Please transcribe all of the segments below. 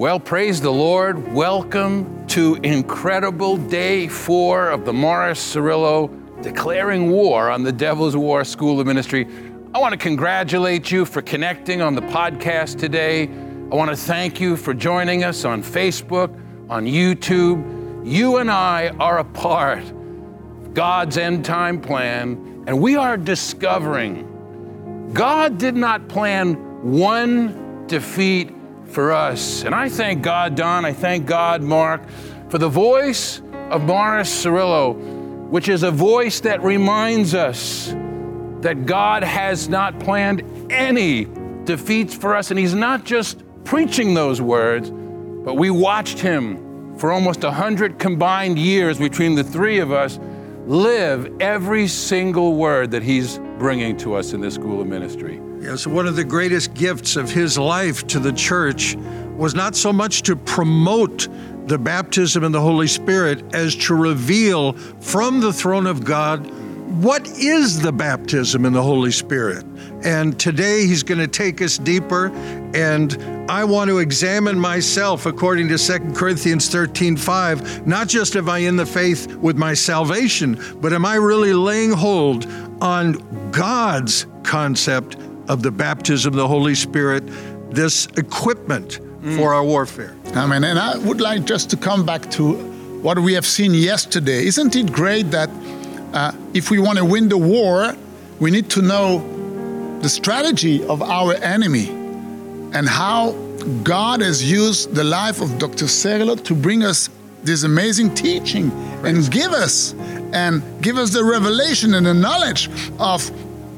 Well, praise the Lord. Welcome to incredible day four of the Morris Cerullo Declaring War on the Devil's War School of Ministry. I want to congratulate you for connecting on the podcast today. I want to thank you for joining us on Facebook, on YouTube. You and I are a part of God's end time plan, and we are discovering God did not plan one defeat for us. And I thank God, Don, I thank God, Mark, for the voice of Morris Cerullo, which is a voice that reminds us that God has not planned any defeats for us. And He's not just preaching those words, but we watched Him for almost 100 combined years between the three of us live every single word that He's bringing to us in this school of ministry. Yes, one of the greatest gifts of his life to the church was not so much to promote the baptism in the Holy Spirit as to reveal from the throne of God what is the baptism in the Holy Spirit. And today he's going to take us deeper. And I want to examine myself according to 2 Corinthians 13 5. Not just am I in the faith with my salvation, but am I really laying hold on God's concept of the baptism of the Holy Spirit, this equipment mm. for our warfare. Amen. And I would like just to come back to what we have seen yesterday. Isn't it great that uh, if we want to win the war, we need to know the strategy of our enemy and how God has used the life of Dr. Cerullo to bring us this amazing teaching and give us and give us the revelation and the knowledge of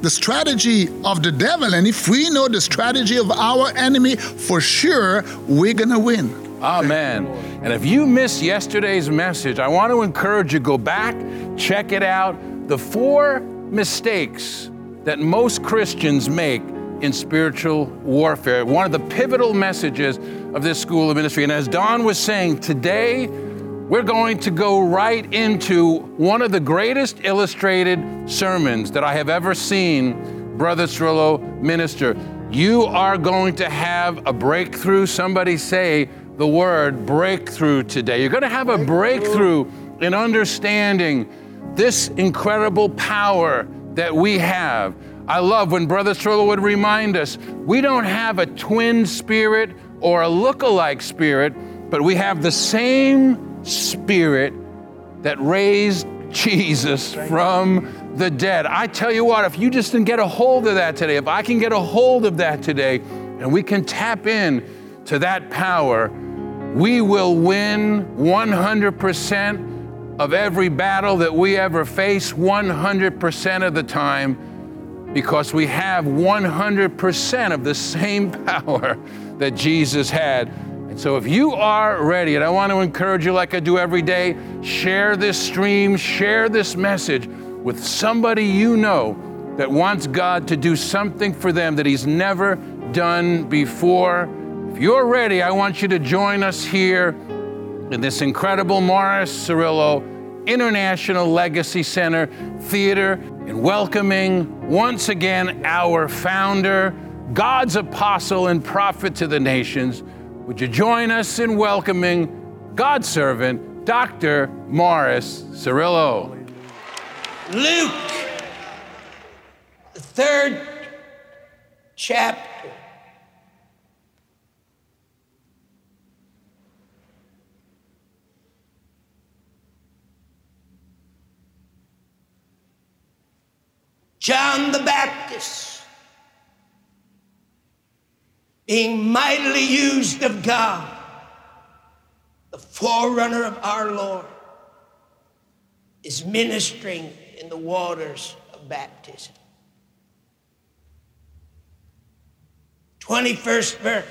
the strategy of the devil. And if we know the strategy of our enemy, for sure, we're going to win. Amen. And if you missed yesterday's message, I want to encourage you go back, check it out. The four mistakes that most Christians make in spiritual warfare. One of the pivotal messages of this school of ministry. And as Don was saying, today we're going to go right into one of the greatest illustrated sermons that I have ever seen Brother Cerullo minister. You are going to have a breakthrough. Somebody say the word breakthrough today. You're going to have a breakthrough in understanding this incredible power that we have. I love when Brother Cerullo would remind us we don't have a twin spirit or a look-alike spirit, but we have the same Spirit that raised Jesus from the dead. I tell you what, if you just can get a hold of that today, if I can get a hold of that today, and we can tap in to that power, we will win 100% of every battle that we ever face 100% of the time because we have 100% of the same power that Jesus had and so, if you are ready, and I want to encourage you, like I do every day, share this stream, share this message with somebody you know that wants God to do something for them that He's never done before. If you're ready, I want you to join us here in this incredible Morris Cerullo International Legacy Center Theater in welcoming once again our founder, God's apostle and prophet to the nations. Would you join us in welcoming God's servant, Dr. Morris Cerullo? Luke, the third chapter. John the Baptist being mightily used of God, the forerunner of our Lord, is ministering in the waters of baptism. 21st verse.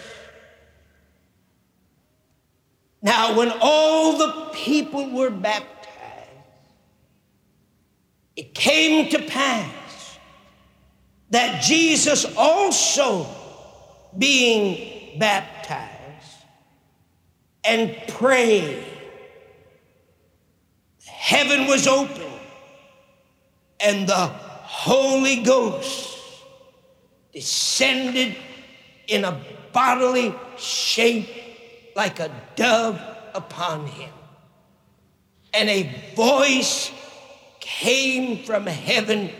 Now, when all the people were baptized, it came to pass that Jesus also being baptized and pray. Heaven was open and the Holy Ghost descended in a bodily shape like a dove upon him. And a voice came from heaven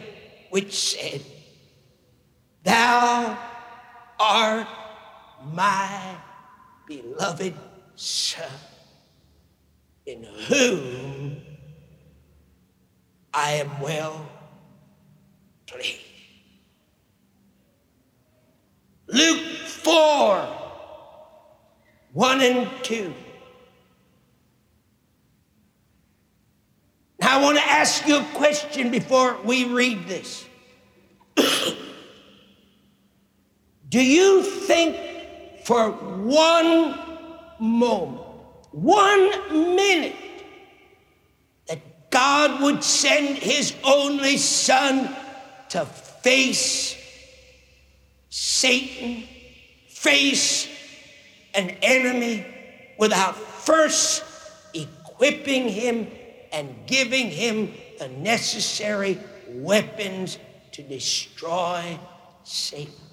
which said, Thou art my beloved Son, in whom I am well pleased. Luke 4 1 and 2. Now, I want to ask you a question before we read this. Do you think for one moment, one minute, that God would send his only son to face Satan, face an enemy without first equipping him and giving him the necessary weapons to destroy Satan.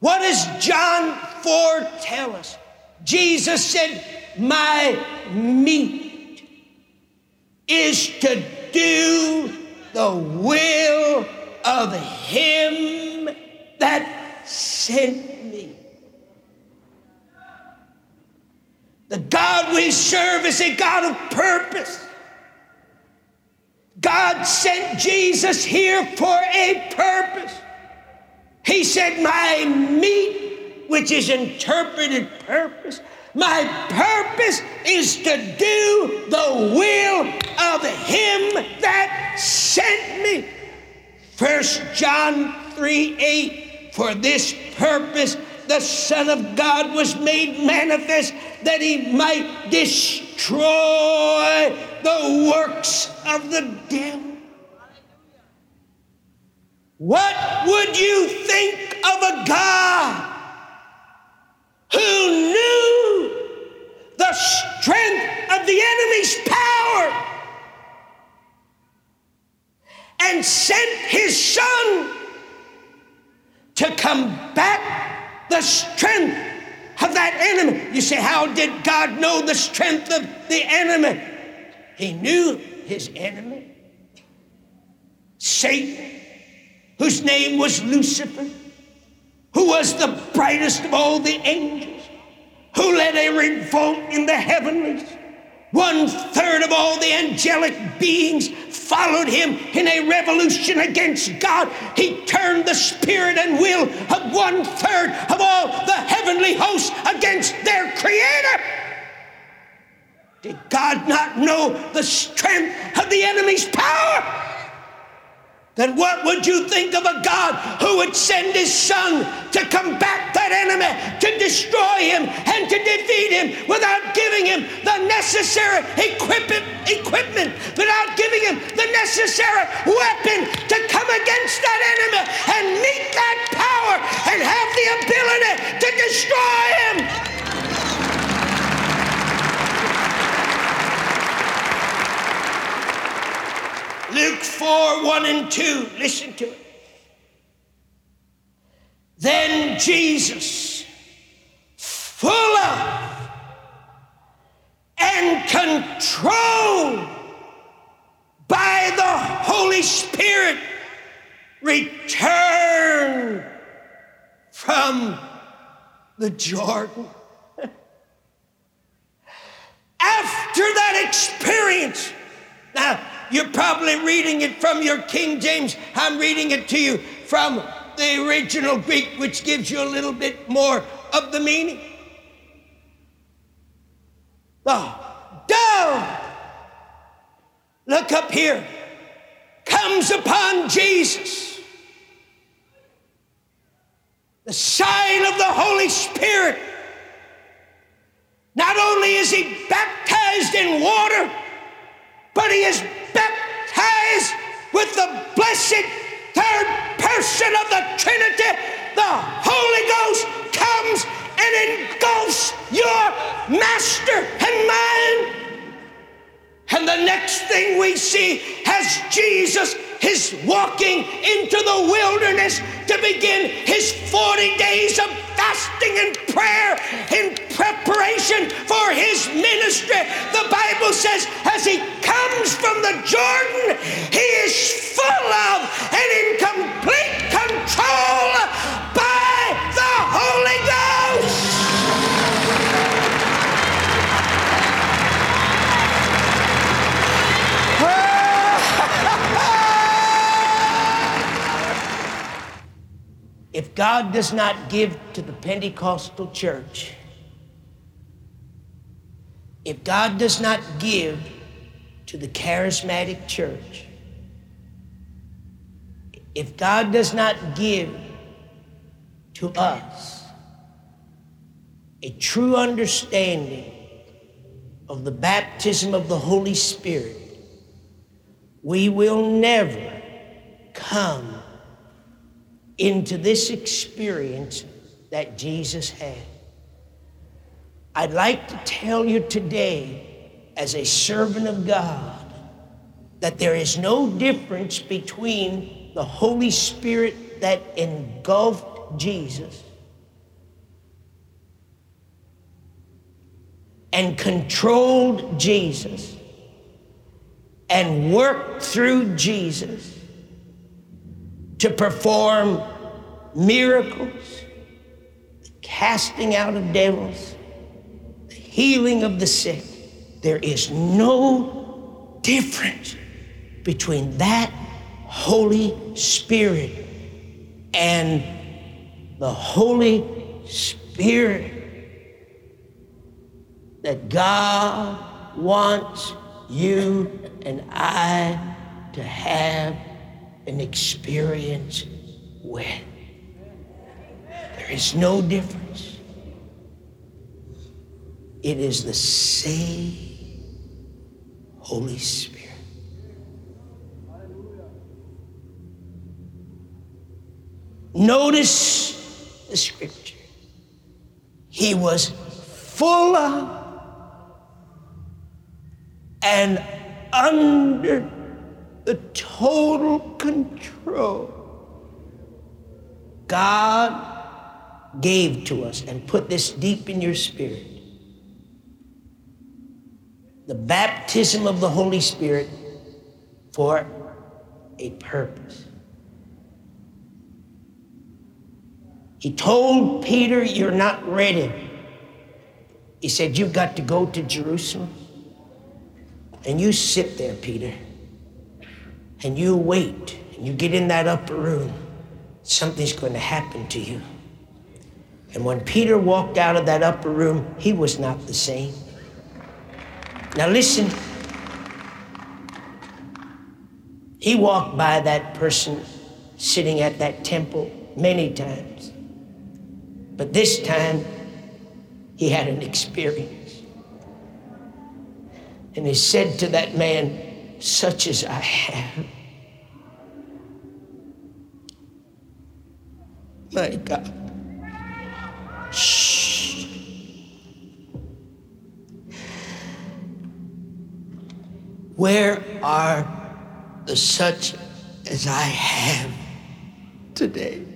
What does John 4 tell us? Jesus said, My meat is to do the will of him that sent me. The God we serve is a God of purpose. God sent Jesus here for a purpose. He said, My meat, which is interpreted purpose, my purpose is to do the will of Him that sent me. First John 3 8, for this purpose the Son of God was made manifest that he might destroy the works of the devil. What would you think of a God who knew the strength of the enemy's power and sent his son to combat the strength of that enemy? You say, How did God know the strength of the enemy? He knew his enemy, Satan whose name was Lucifer, who was the brightest of all the angels, who led a revolt in the heavenlies. One third of all the angelic beings followed him in a revolution against God. He turned the spirit and will of one third of all the heavenly hosts against their creator. Did God not know the strength of the enemy's power? Then what would you think of a God who would send his son to combat that enemy, to destroy him, and to defeat him without giving him the necessary equipment, equipment without giving him the necessary weapon to come against that enemy and meet that power and have the ability to destroy him? Luke 4 1 and 2. Listen to it. Then Jesus, full of and controlled by the Holy Spirit, returned from the Jordan. After that experience, now you're probably reading it from your King James. I'm reading it to you from the original Greek, which gives you a little bit more of the meaning. Oh, the dove, look up here, comes upon Jesus. The sign of the Holy Spirit. Not only is he baptized in water, but he is with the blessed third person of the Trinity. The Holy Ghost comes and engulfs your master and mine. And the next thing we see as Jesus his walking into the wilderness to begin his 40 days of fasting and prayer in preparation for his ministry. The Bible says, as he comes from the Jordan, he is full of and in complete control If God does not give to the Pentecostal church, if God does not give to the charismatic church, if God does not give to us a true understanding of the baptism of the Holy Spirit, we will never come into this experience that Jesus had. I'd like to tell you today, as a servant of God, that there is no difference between the Holy Spirit that engulfed Jesus and controlled Jesus and worked through Jesus to perform miracles, the casting out of devils, the healing of the sick. There is no difference between that Holy Spirit and the Holy Spirit that God wants you and I to have an experience with. There is no difference. It is the same Holy Spirit. Notice the scripture. He was full of and under the total control God gave to us and put this deep in your spirit. The baptism of the Holy Spirit for a purpose. He told Peter, You're not ready. He said, You've got to go to Jerusalem. And you sit there, Peter and you wait and you get in that upper room, something's going to happen to you. And when Peter walked out of that upper room, he was not the same. Now, listen. He walked by that person sitting at that temple many times. But this time, he had an experience. And he said to that man, such as I have. My God. Shh. Where are the such as I have today?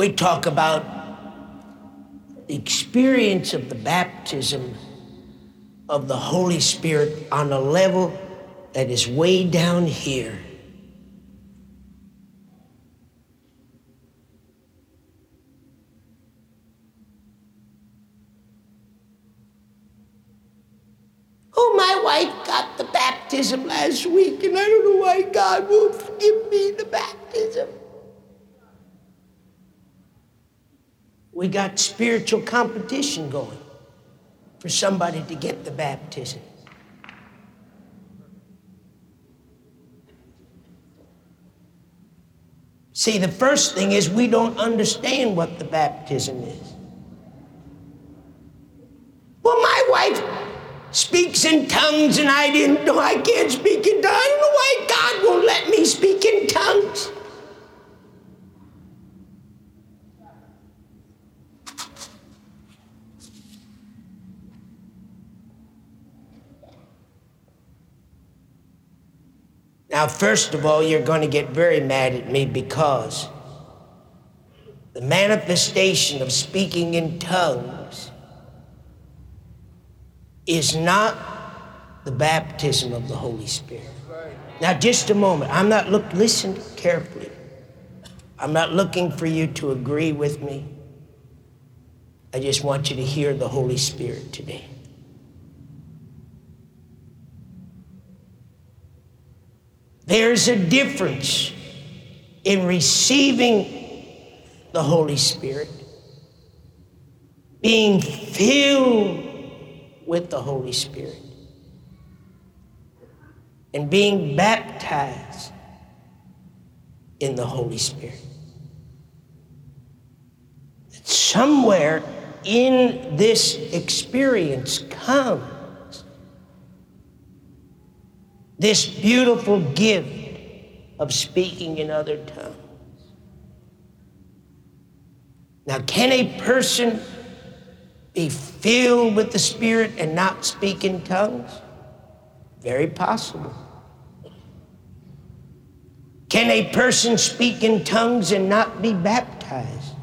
We talk about the experience of the baptism of the Holy Spirit on a level that is way down here. Oh, my wife got the baptism last week, and I don't know why God won't give me the baptism. We got spiritual competition going for somebody to get the baptism. See, the first thing is we don't understand what the baptism is. Well, my wife speaks in tongues and I didn't know I can't speak in tongues. I don't know why God won't let me speak in tongues. Now, first of all, you're going to get very mad at me because the manifestation of speaking in tongues is not the baptism of the Holy Spirit. Now, just a moment. I'm not look. Listen carefully. I'm not looking for you to agree with me. I just want you to hear the Holy Spirit today. There's a difference in receiving the Holy Spirit, being filled with the Holy Spirit, and being baptized in the Holy Spirit. Somewhere in this experience comes this beautiful gift of speaking in other tongues. Now, can a person be filled with the Spirit and not speak in tongues? Very possible. Can a person speak in tongues and not be baptized?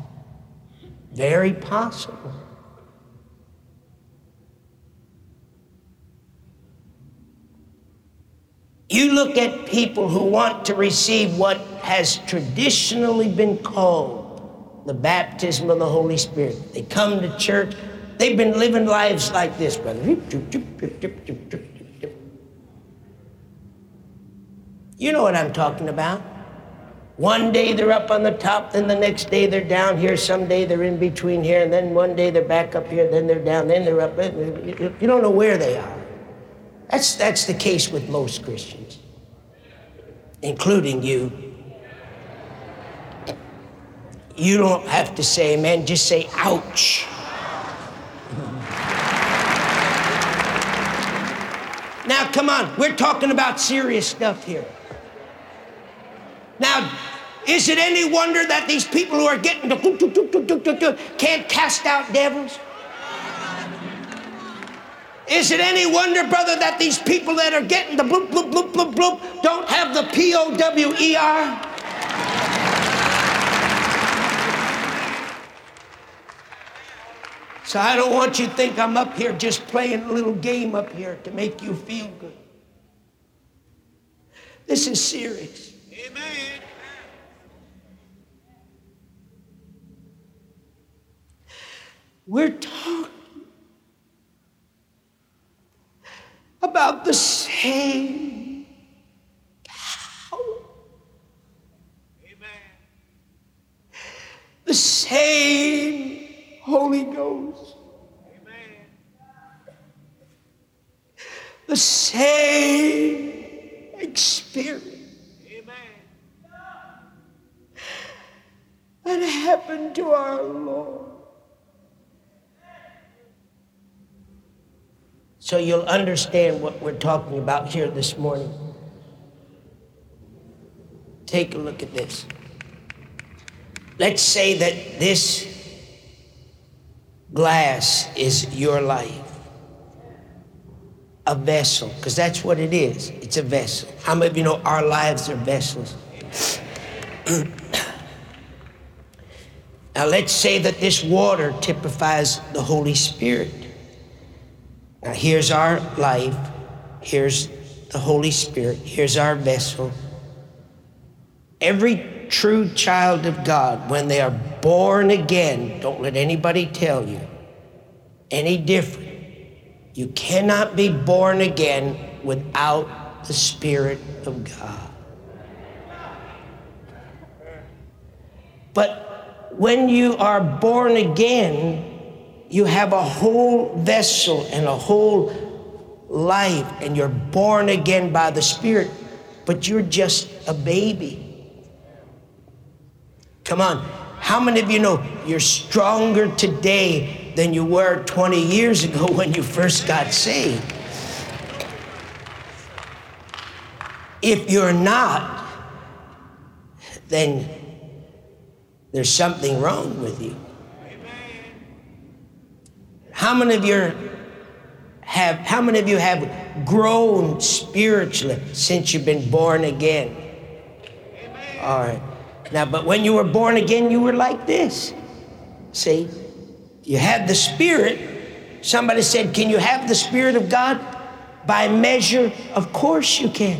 Very possible. You look at people who want to receive what has traditionally been called the baptism of the Holy Spirit. They come to church, they've been living lives like this, brother. You know what I'm talking about. One day they're up on the top, then the next day they're down here, someday they're in between here, and then one day they're back up here, then they're down, then they're up. You don't know where they are. That's, that's the case with most Christians, including you. You don't have to say amen, just say ouch. Now, come on, we're talking about serious stuff here. Now, is it any wonder that these people who are getting the can't cast out devils? Is it any wonder, brother, that these people that are getting the bloop, bloop, bloop, bloop, bloop don't have the P O W E R? So I don't want you to think I'm up here just playing a little game up here to make you feel good. This is serious. Amen. We're talking about the same power. Amen. The same Holy Ghost. Amen. The same experience. Amen. That happened to our Lord. So you'll understand what we're talking about here this morning. Take a look at this. Let's say that this glass is your life, a vessel, because that's what it is. It's a vessel. How many of you know our lives are vessels? now, let's say that this water typifies the Holy Spirit. Now, here's our life, here's the Holy Spirit, here's our vessel. Every true child of God, when they are born again, don't let anybody tell you any different. You cannot be born again without the Spirit of God. But when you are born again, you have a whole vessel and a whole life, and you're born again by the Spirit, but you're just a baby. Come on. How many of you know you're stronger today than you were 20 years ago when you first got saved? If you're not, then there's something wrong with you. How many of you have how many of you have grown spiritually since you've been born again? All right. Now, but when you were born again, you were like this. See? You had the Spirit. Somebody said, Can you have the Spirit of God? By measure, of course you can.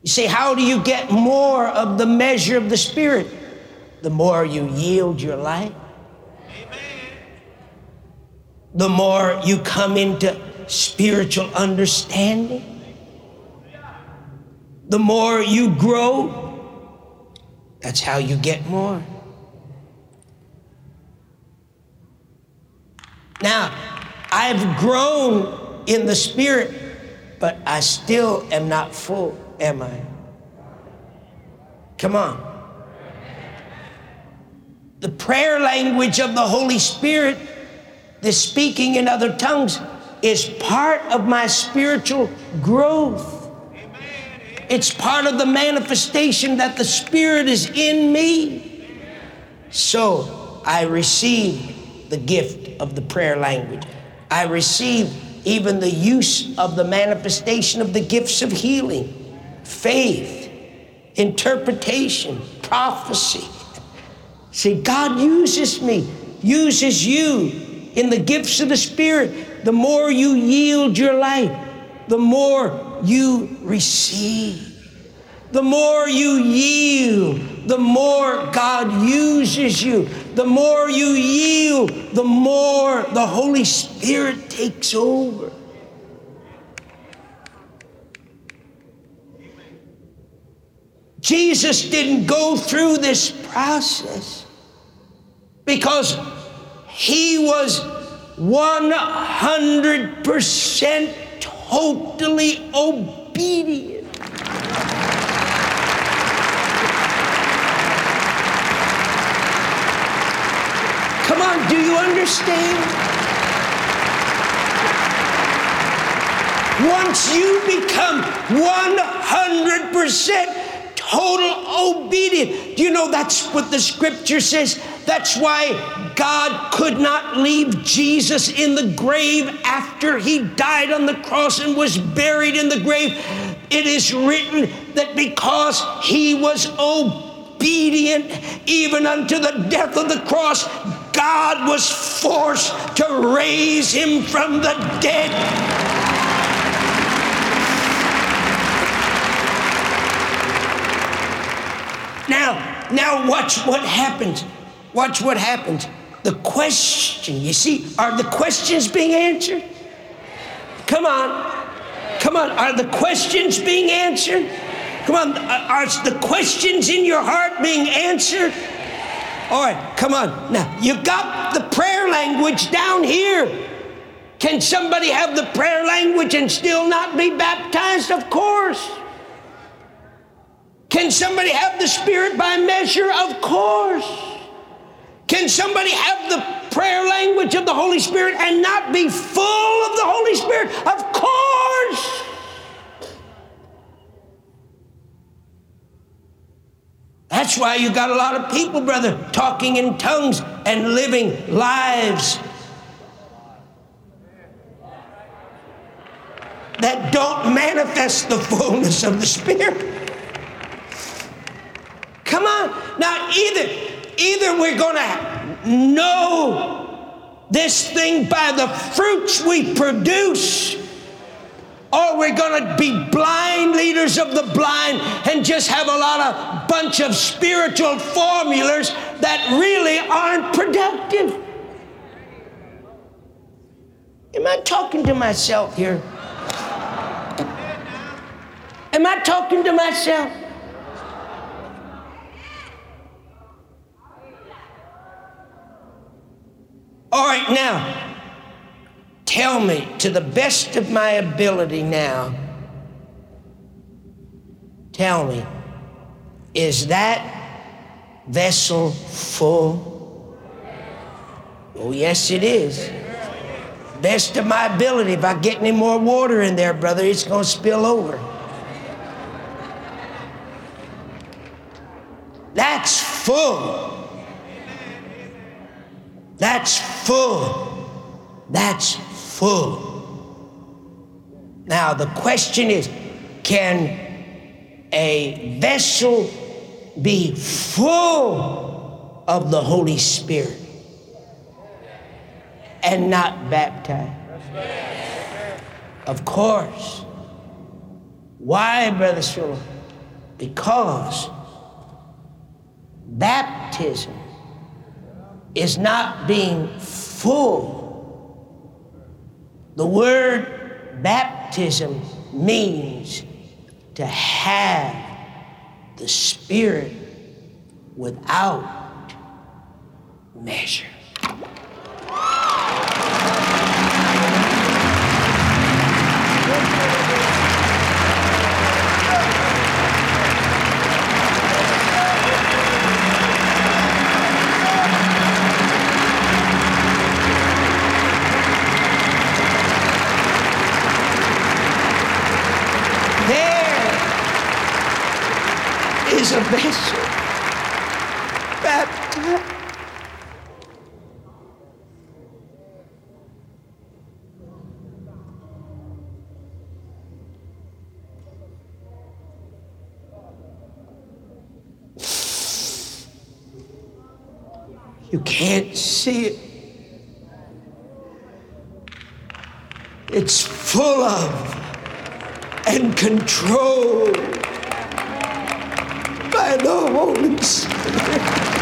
You say, How do you get more of the measure of the Spirit? The more you yield your life, the more you come into spiritual understanding, the more you grow. That's how you get more. Now, I've grown in the Spirit, but I still am not full am I? Come on. The prayer language of the Holy Spirit, the speaking in other tongues, is part of my spiritual growth. It's part of the manifestation that the Spirit is in me. So I receive the gift of the prayer language. I receive even the use of the manifestation of the gifts of healing faith, interpretation, prophecy. See, God uses me, uses you in the gifts of the Spirit. The more you yield your life, the more you receive. The more you yield, the more God uses you. The more you yield, the more the Holy Spirit takes over. Jesus didn't go through this process because he was 100% totally obedient. Come on, do you understand? Once you become 100% total obedient, Do you know that's what the scripture says? That's why God could not leave Jesus in the grave after he died on the cross and was buried in the grave. It is written that because he was obedient even unto the death of the cross, God was forced to raise him from the dead. Now, now watch what happens. Watch what happens. The question, you see, are the questions being answered? Come on. Come on. Are the questions being answered? Come on. Are the questions in your heart being answered? All right, come on. Now, you got the prayer language down here. Can somebody have the prayer language and still not be baptized? Of course. Can somebody have the Spirit by measure? Of course. Can somebody have the prayer language of the Holy Spirit and not be full of the Holy Spirit? Of course. That's why you got a lot of people, brother, talking in tongues and living lives that don't manifest the fullness of the Spirit. Come on. Now, either, either we're going to know this thing by the fruits we produce, or we're going to be blind leaders of the blind and just have a lot of bunch of spiritual formulas that really aren't productive. Am I talking to myself here? Am I talking to myself? All right, now, tell me to the best of my ability now, tell me, is that vessel full? Oh, yes, it is. best of my ability. If I get any more water in there, brother, it's going to spill over. That's full. That's full. That's full. Now, the question is can a vessel be full of the Holy Spirit and not baptized? Of course. Why, Brother Philip? Because baptism is not being full. The word baptism means to have the Spirit without measure. Can't see it. It's full of and controlled by the Holy Spirit.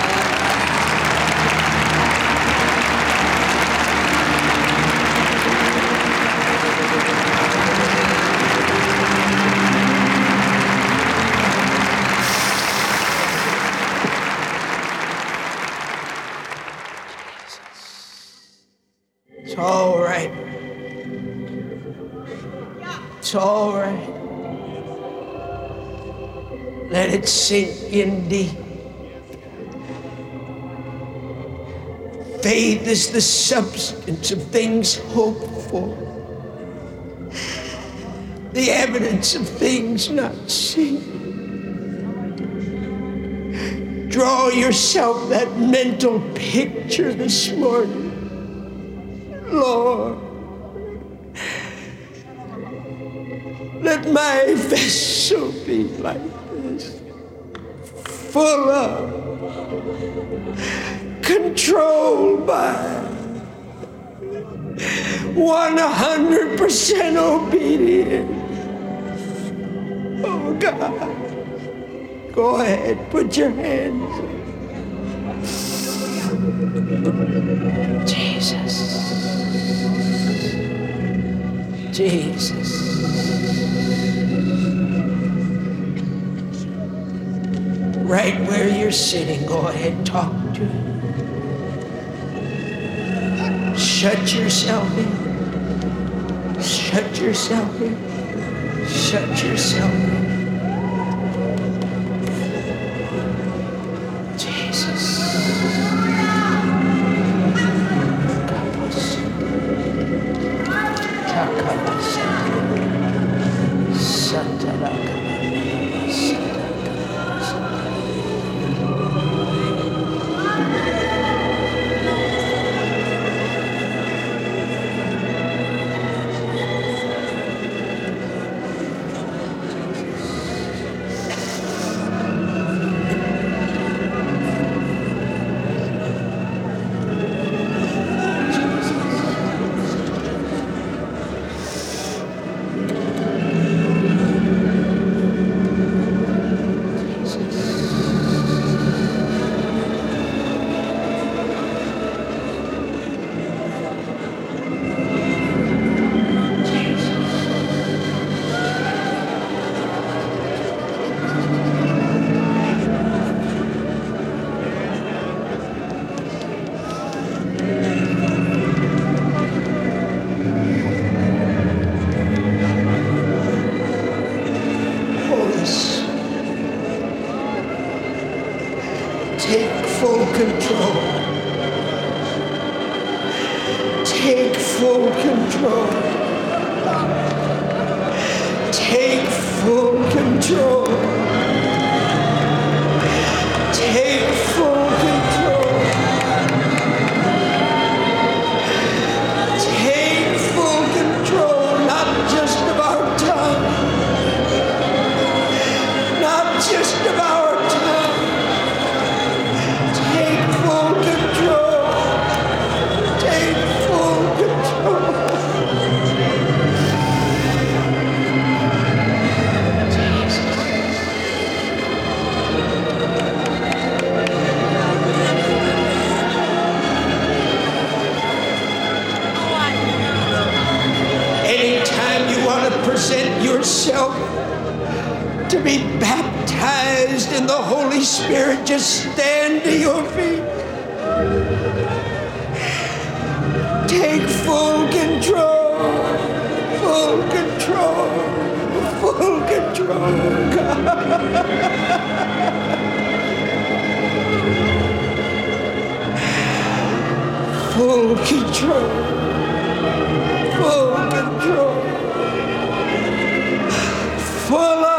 It's all right. Let it sink in deep. Faith is the substance of things hoped for, the evidence of things not seen. Draw yourself that mental picture this morning. Lord, my vessel be like this, full of, controlled by, 100% obedient. Oh God. Go ahead, put your hands. Jesus. Jesus. Right where you're sitting, go ahead, talk to him. Shut yourself in. Shut yourself in. Shut yourself in. Full control, Full control, full control, full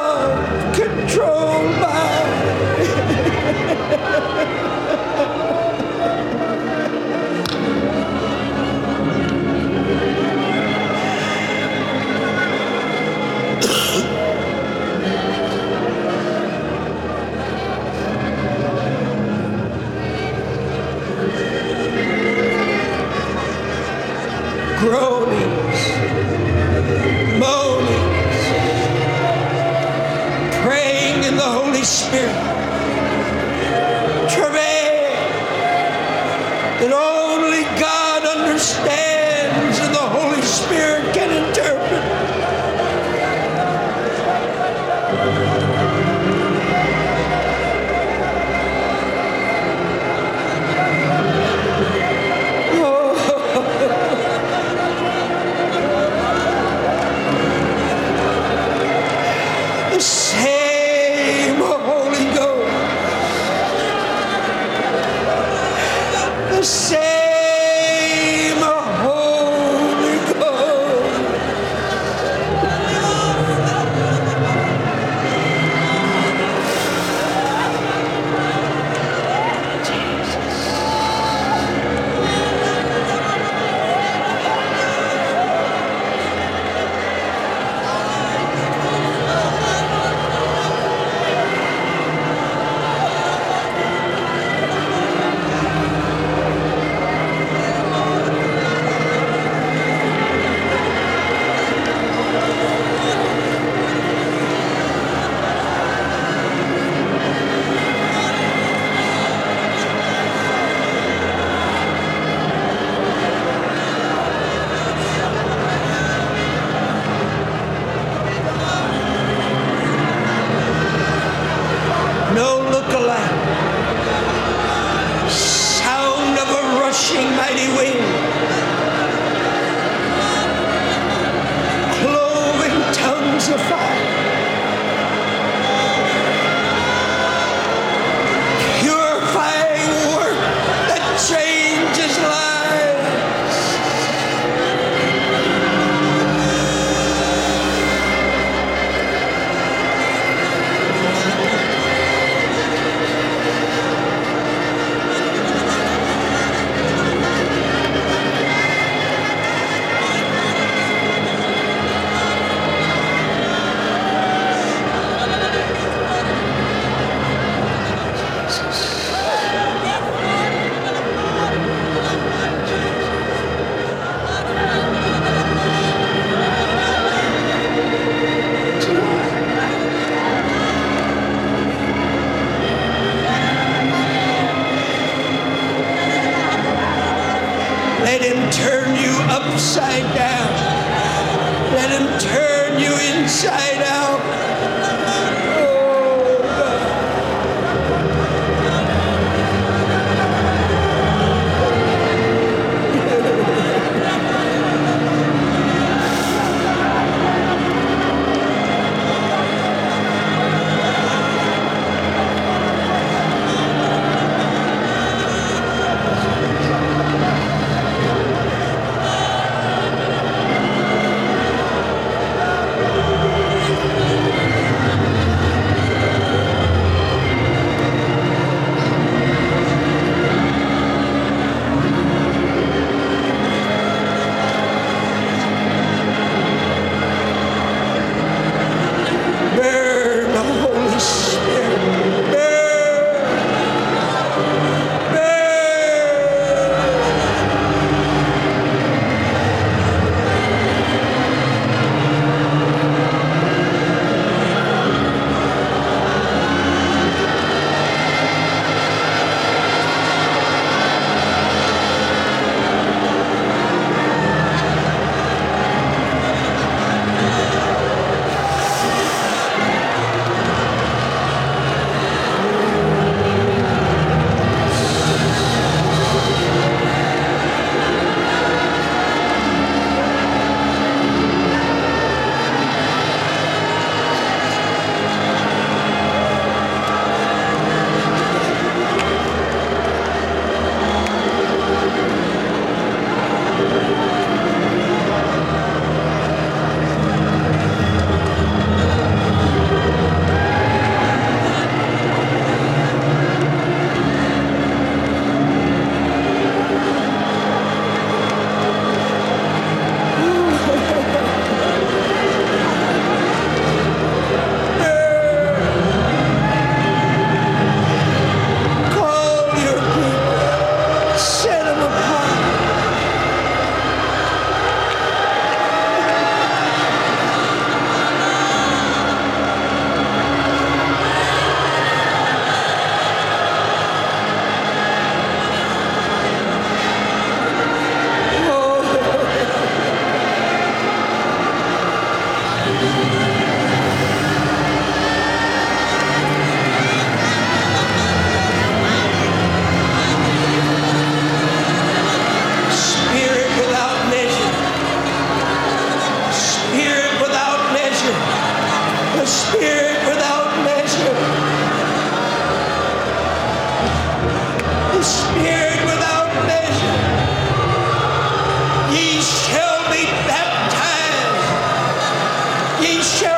He's showing.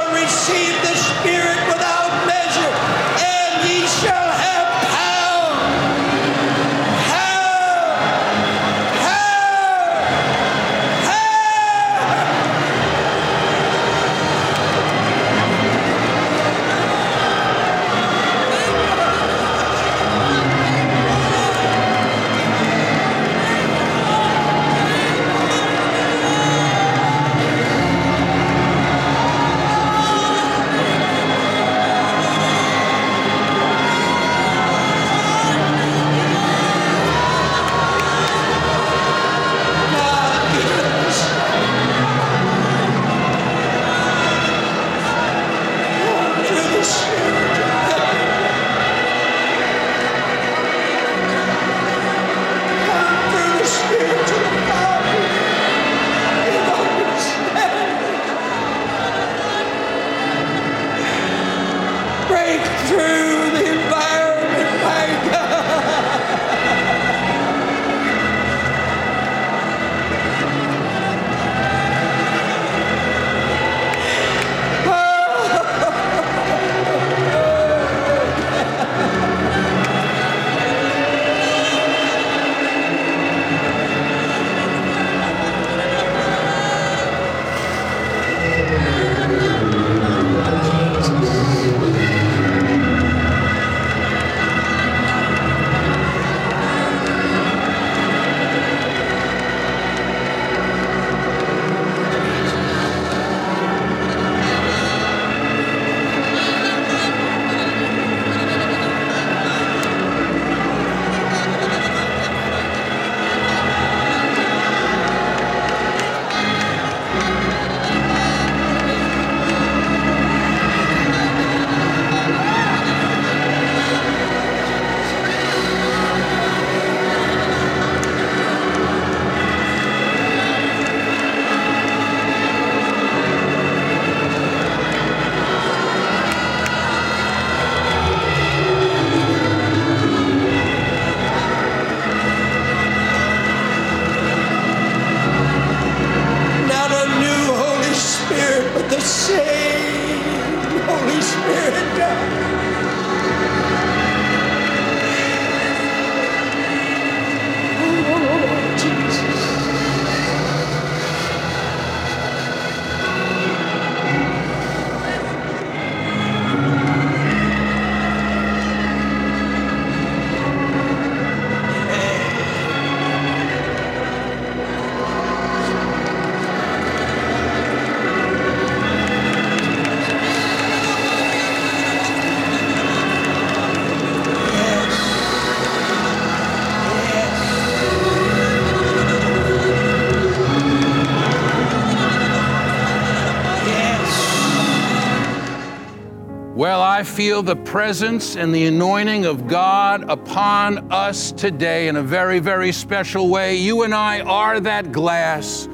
Well, I feel the presence and the anointing of God upon us today in a very, very special way. You and I are that glass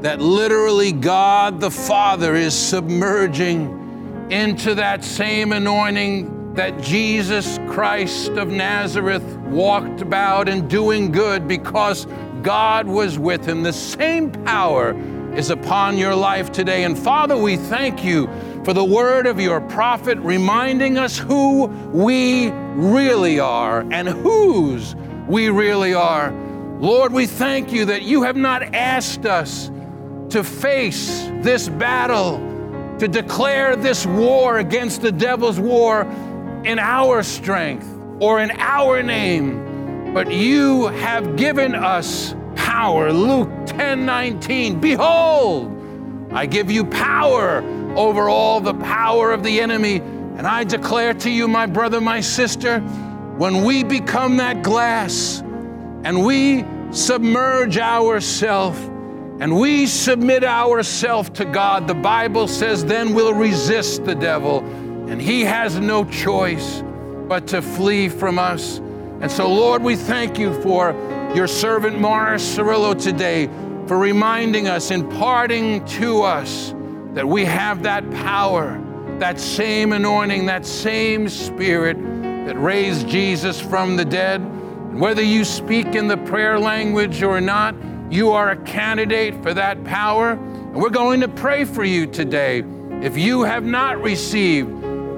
that literally God the Father is submerging into that same anointing that Jesus Christ of Nazareth walked about and doing good because God was with him. The same power is upon your life today. And Father, we thank you for the word of your prophet reminding us who we really are and whose we really are. Lord, we thank you that you have not asked us to face this battle, to declare this war against the devil's war in our strength or in our name, but you have given us power. Luke 10 19. Behold, I give you power over all the power of the enemy. And I declare to you, my brother, my sister, when we become that glass and we submerge ourselves and we submit ourselves to God, the Bible says, then we'll resist the devil, and he has no choice but to flee from us. And so, Lord, we thank you for your servant Morris Cerullo today for reminding us, imparting to us that we have that power, that same anointing, that same spirit that raised Jesus from the dead. And whether you speak in the prayer language or not, you are a candidate for that power. And we're going to pray for you today. If you have not received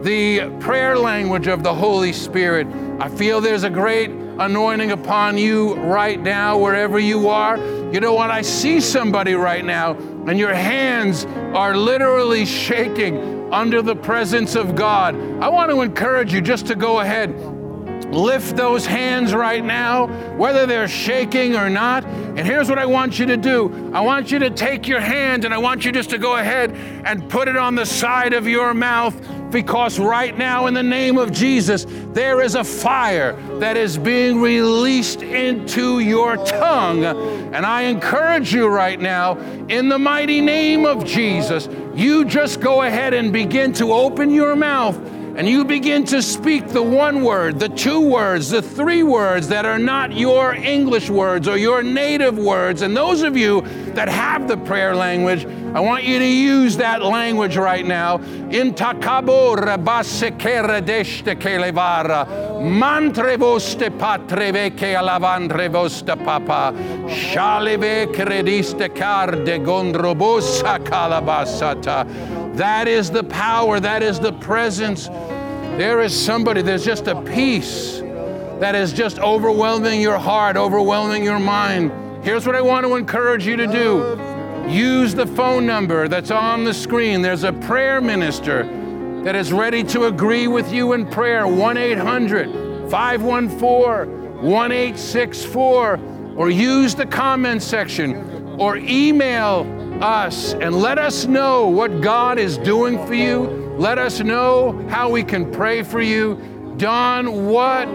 the prayer language of the Holy Spirit, I feel there's a great anointing upon you right now, wherever you are. You know what? I see somebody right now, and your hands are literally shaking under the presence of God. I want to encourage you just to go ahead. Lift those hands right now, whether they're shaking or not. And here's what I want you to do I want you to take your hand and I want you just to go ahead and put it on the side of your mouth because right now, in the name of Jesus, there is a fire that is being released into your tongue. And I encourage you right now, in the mighty name of Jesus, you just go ahead and begin to open your mouth and you begin to speak the one word, the two words, the three words that are not your English words or your native words. And those of you that have the prayer language, I want you to use that language right now. In takabo rabasekere deshte kelevara, mantrevoste patreveke alavandrevoste papa, shaleve crediste carde gondrobosa. That is the power, that is the presence. There is somebody, there's just a peace that is just overwhelming your heart, overwhelming your mind. Here's what I want to encourage you to do use the phone number that's on the screen. There's a prayer minister that is ready to agree with you in prayer. 1 800 514 1864. Or use the comment section or email us and let us know what God is doing for you. Let us know how we can pray for you. Don, what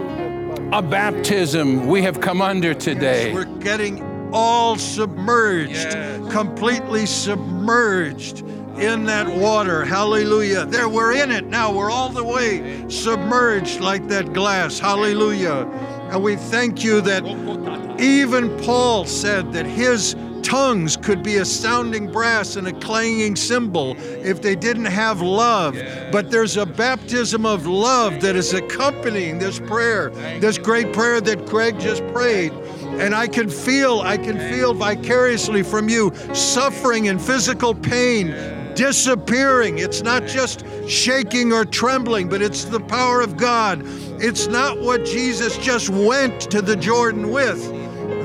a baptism we have come under today. We're getting all submerged, Yes. completely submerged in that water. Hallelujah. There, we're in it now. We're all the way submerged like that glass. Hallelujah. And we thank you that even Paul said that his tongues could be a sounding brass and a clanging cymbal if they didn't have love. But there's a baptism of love that is accompanying this prayer, this great prayer that Greg just prayed. And I can feel, I can feel vicariously from you suffering and physical pain disappearing. It's not just shaking or trembling, but it's the power of God. It's not what Jesus just went to the Jordan with,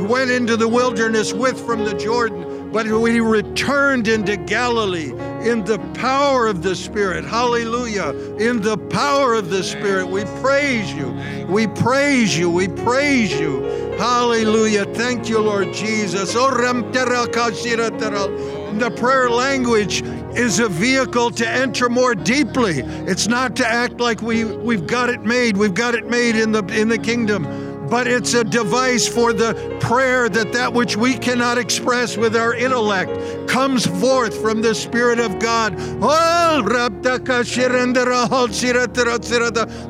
went into the wilderness with from the Jordan, but he returned into Galilee in the power of the Spirit. Hallelujah. In the power of the Spirit. We praise you. We praise you. We praise you. Hallelujah. Thank you, Lord Jesus. Oh. The prayer language is a vehicle to enter more deeply. It's not to act like we, we've got it made. We've got it made in the in the kingdom. But it's a device for the prayer that that which we cannot express with our intellect comes forth from the Spirit of God. Oh,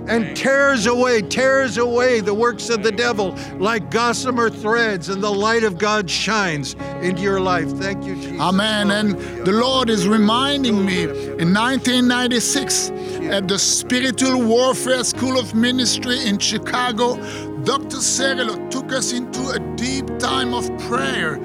And tears away, tears away the works of the devil like gossamer threads, and the light of God shines into your life. Thank you, Jesus. Amen. And the Lord is reminding me in 1996 at the Spiritual Warfare School of Ministry in Chicago, Dr. Cerullo took us into a deep time of prayer.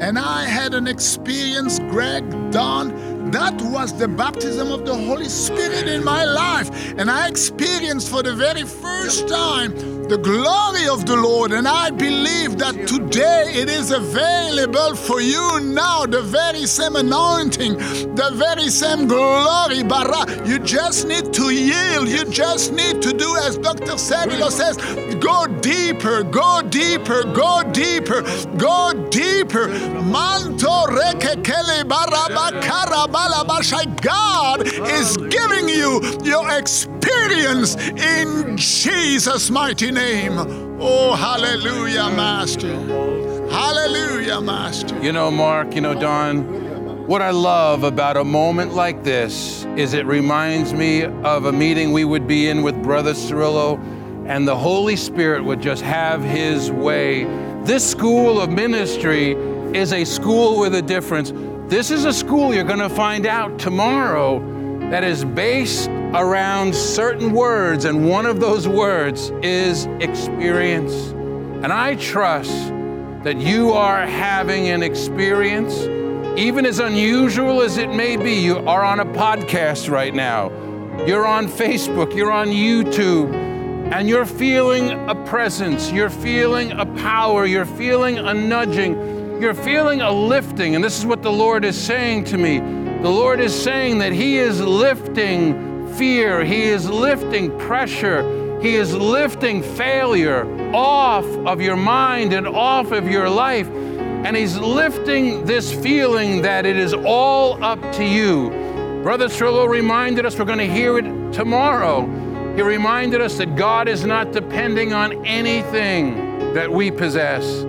And I had an experience, Greg, Don, that was the baptism of the Holy Spirit in my life. And I experienced for the very first time the glory of the Lord. And I believe that today it is available for you now, the very same anointing, the very same glory. Bara. You just need to yield. You just need to do as Dr. Savilo says go deeper, go deeper, go deeper, go deeper. Manto rekekele barabakara balabashai. God is giving you your experience in Jesus' mighty name. Oh, hallelujah, Master. Hallelujah, Master. You know, Mark, you know, Don, what I love about a moment like this is it reminds me of a meeting we would be in with Brother Cerullo, and the Holy Spirit would just have his way. This school of ministry is a school with a difference. This is a school you're going to find out tomorrow that is based around certain words, and one of those words is experience. And I trust that you are having an experience, even as unusual as it may be. You are on a podcast right now, you're on Facebook, you're on YouTube, and you're feeling a presence, you're feeling a power, you're feeling a nudging, you're feeling a lifting. And this is what the Lord is saying to me. The Lord is saying that He is lifting fear, He is lifting pressure. He is lifting failure off of your mind and off of your life. And He's lifting this feeling that it is all up to you. Brother Cerullo reminded us, we're going to hear it tomorrow. He reminded us that God is not depending on anything that we possess.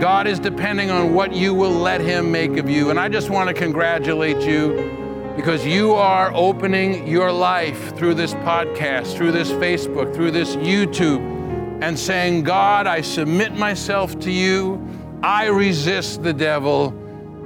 God is depending on what you will let Him make of you. And I just want to congratulate you because you are opening your life through this podcast, through this Facebook, through this YouTube, and saying, God, I submit myself to you. I resist the devil.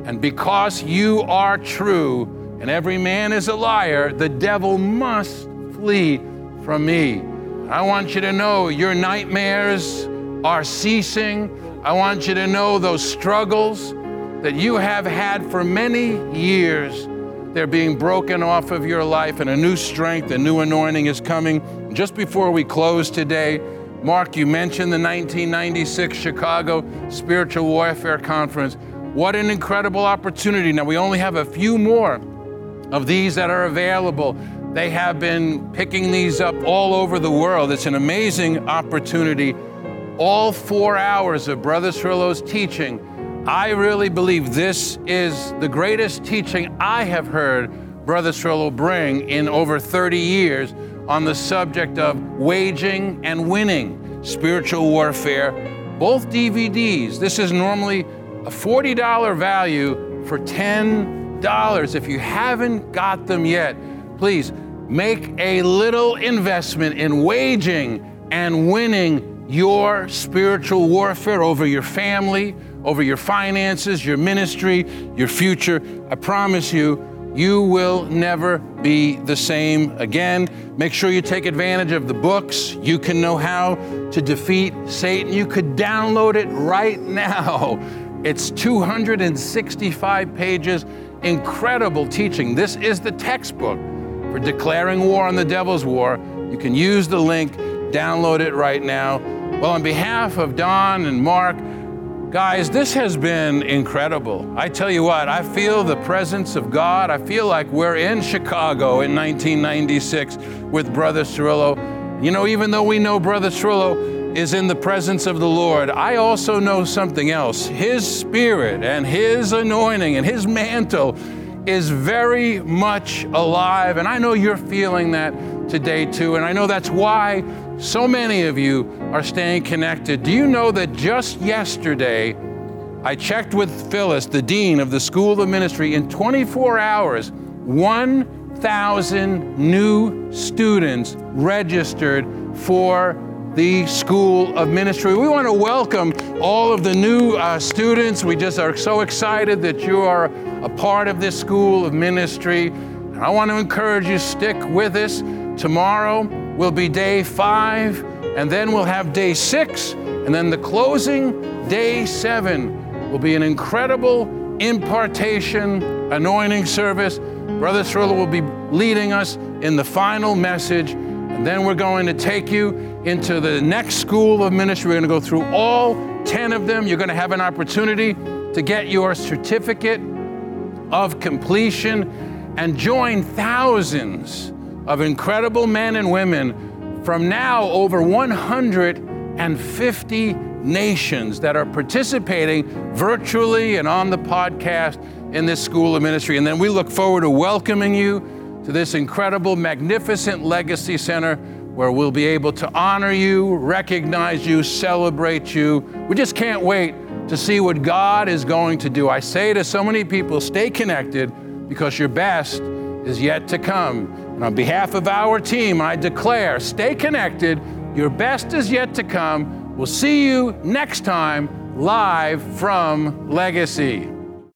And because you are true and every man is a liar, the devil must flee from me. I want you to know your nightmares are ceasing. I want you to know those struggles that you have had for many years they're being broken off of your life, and a new strength, a new anointing is coming. Just before we close today, Mark, you mentioned the 1996 Chicago Spiritual Warfare Conference. What an incredible opportunity. Now, we only have a few more of these that are available. They have been picking these up all over the world. It's an amazing opportunity. All four hours of Brother Cerullo's teaching. I really believe this is the greatest teaching I have heard Brother Cerullo bring in over 30 years on the subject of waging and winning spiritual warfare. Both DVDs. This is normally a $40 value for $10. If you haven't got them yet, please make a little investment in waging and winning your spiritual warfare over your family, over your finances, your ministry, your future. I promise you, you will never be the same again. Make sure you take advantage of the books. You can know how to defeat Satan. You could download it right now. It's 265 pages, incredible teaching. This is the textbook for declaring war on the devil's war. You can use the link, download it right now. Well, on behalf of Don and Mark, Guys, this has been incredible. I tell you what, I feel the presence of God. I feel like we're in Chicago in 1996 with Brother Cerullo. You know, even though we know Brother Cerullo is in the presence of the Lord, I also know something else. His spirit and his anointing and his mantle is very much alive. And I know you're feeling that today too. And I know that's why so many of you are staying connected. Do you know that just yesterday, I checked with Phyllis, the dean of the School of Ministry, in 24 hours, 1,000 new students registered for the School of Ministry. We want to welcome all of the new uh, students. We just are so excited that you are a part of this School of Ministry. And I want to encourage you, stick with us. Tomorrow will be day five, and then we'll have day six, and then the closing, day seven, will be an incredible impartation, anointing service. Brother Cerullo will be leading us in the final message, and then we're going to take you into the next school of ministry. We're going to go through all 10 of them. You're going to have an opportunity to get your certificate of completion and join thousands of incredible men and women from now over 150 nations that are participating virtually and on the podcast in this school of ministry. And then we look forward to welcoming you to this incredible, magnificent legacy center where we'll be able to honor you, recognize you, celebrate you. We just can't wait to see what God is going to do. I say to so many people, stay connected because your best is yet to come. And on behalf of our team, I declare stay connected. Your best is yet to come. We'll see you next time live from Legacy.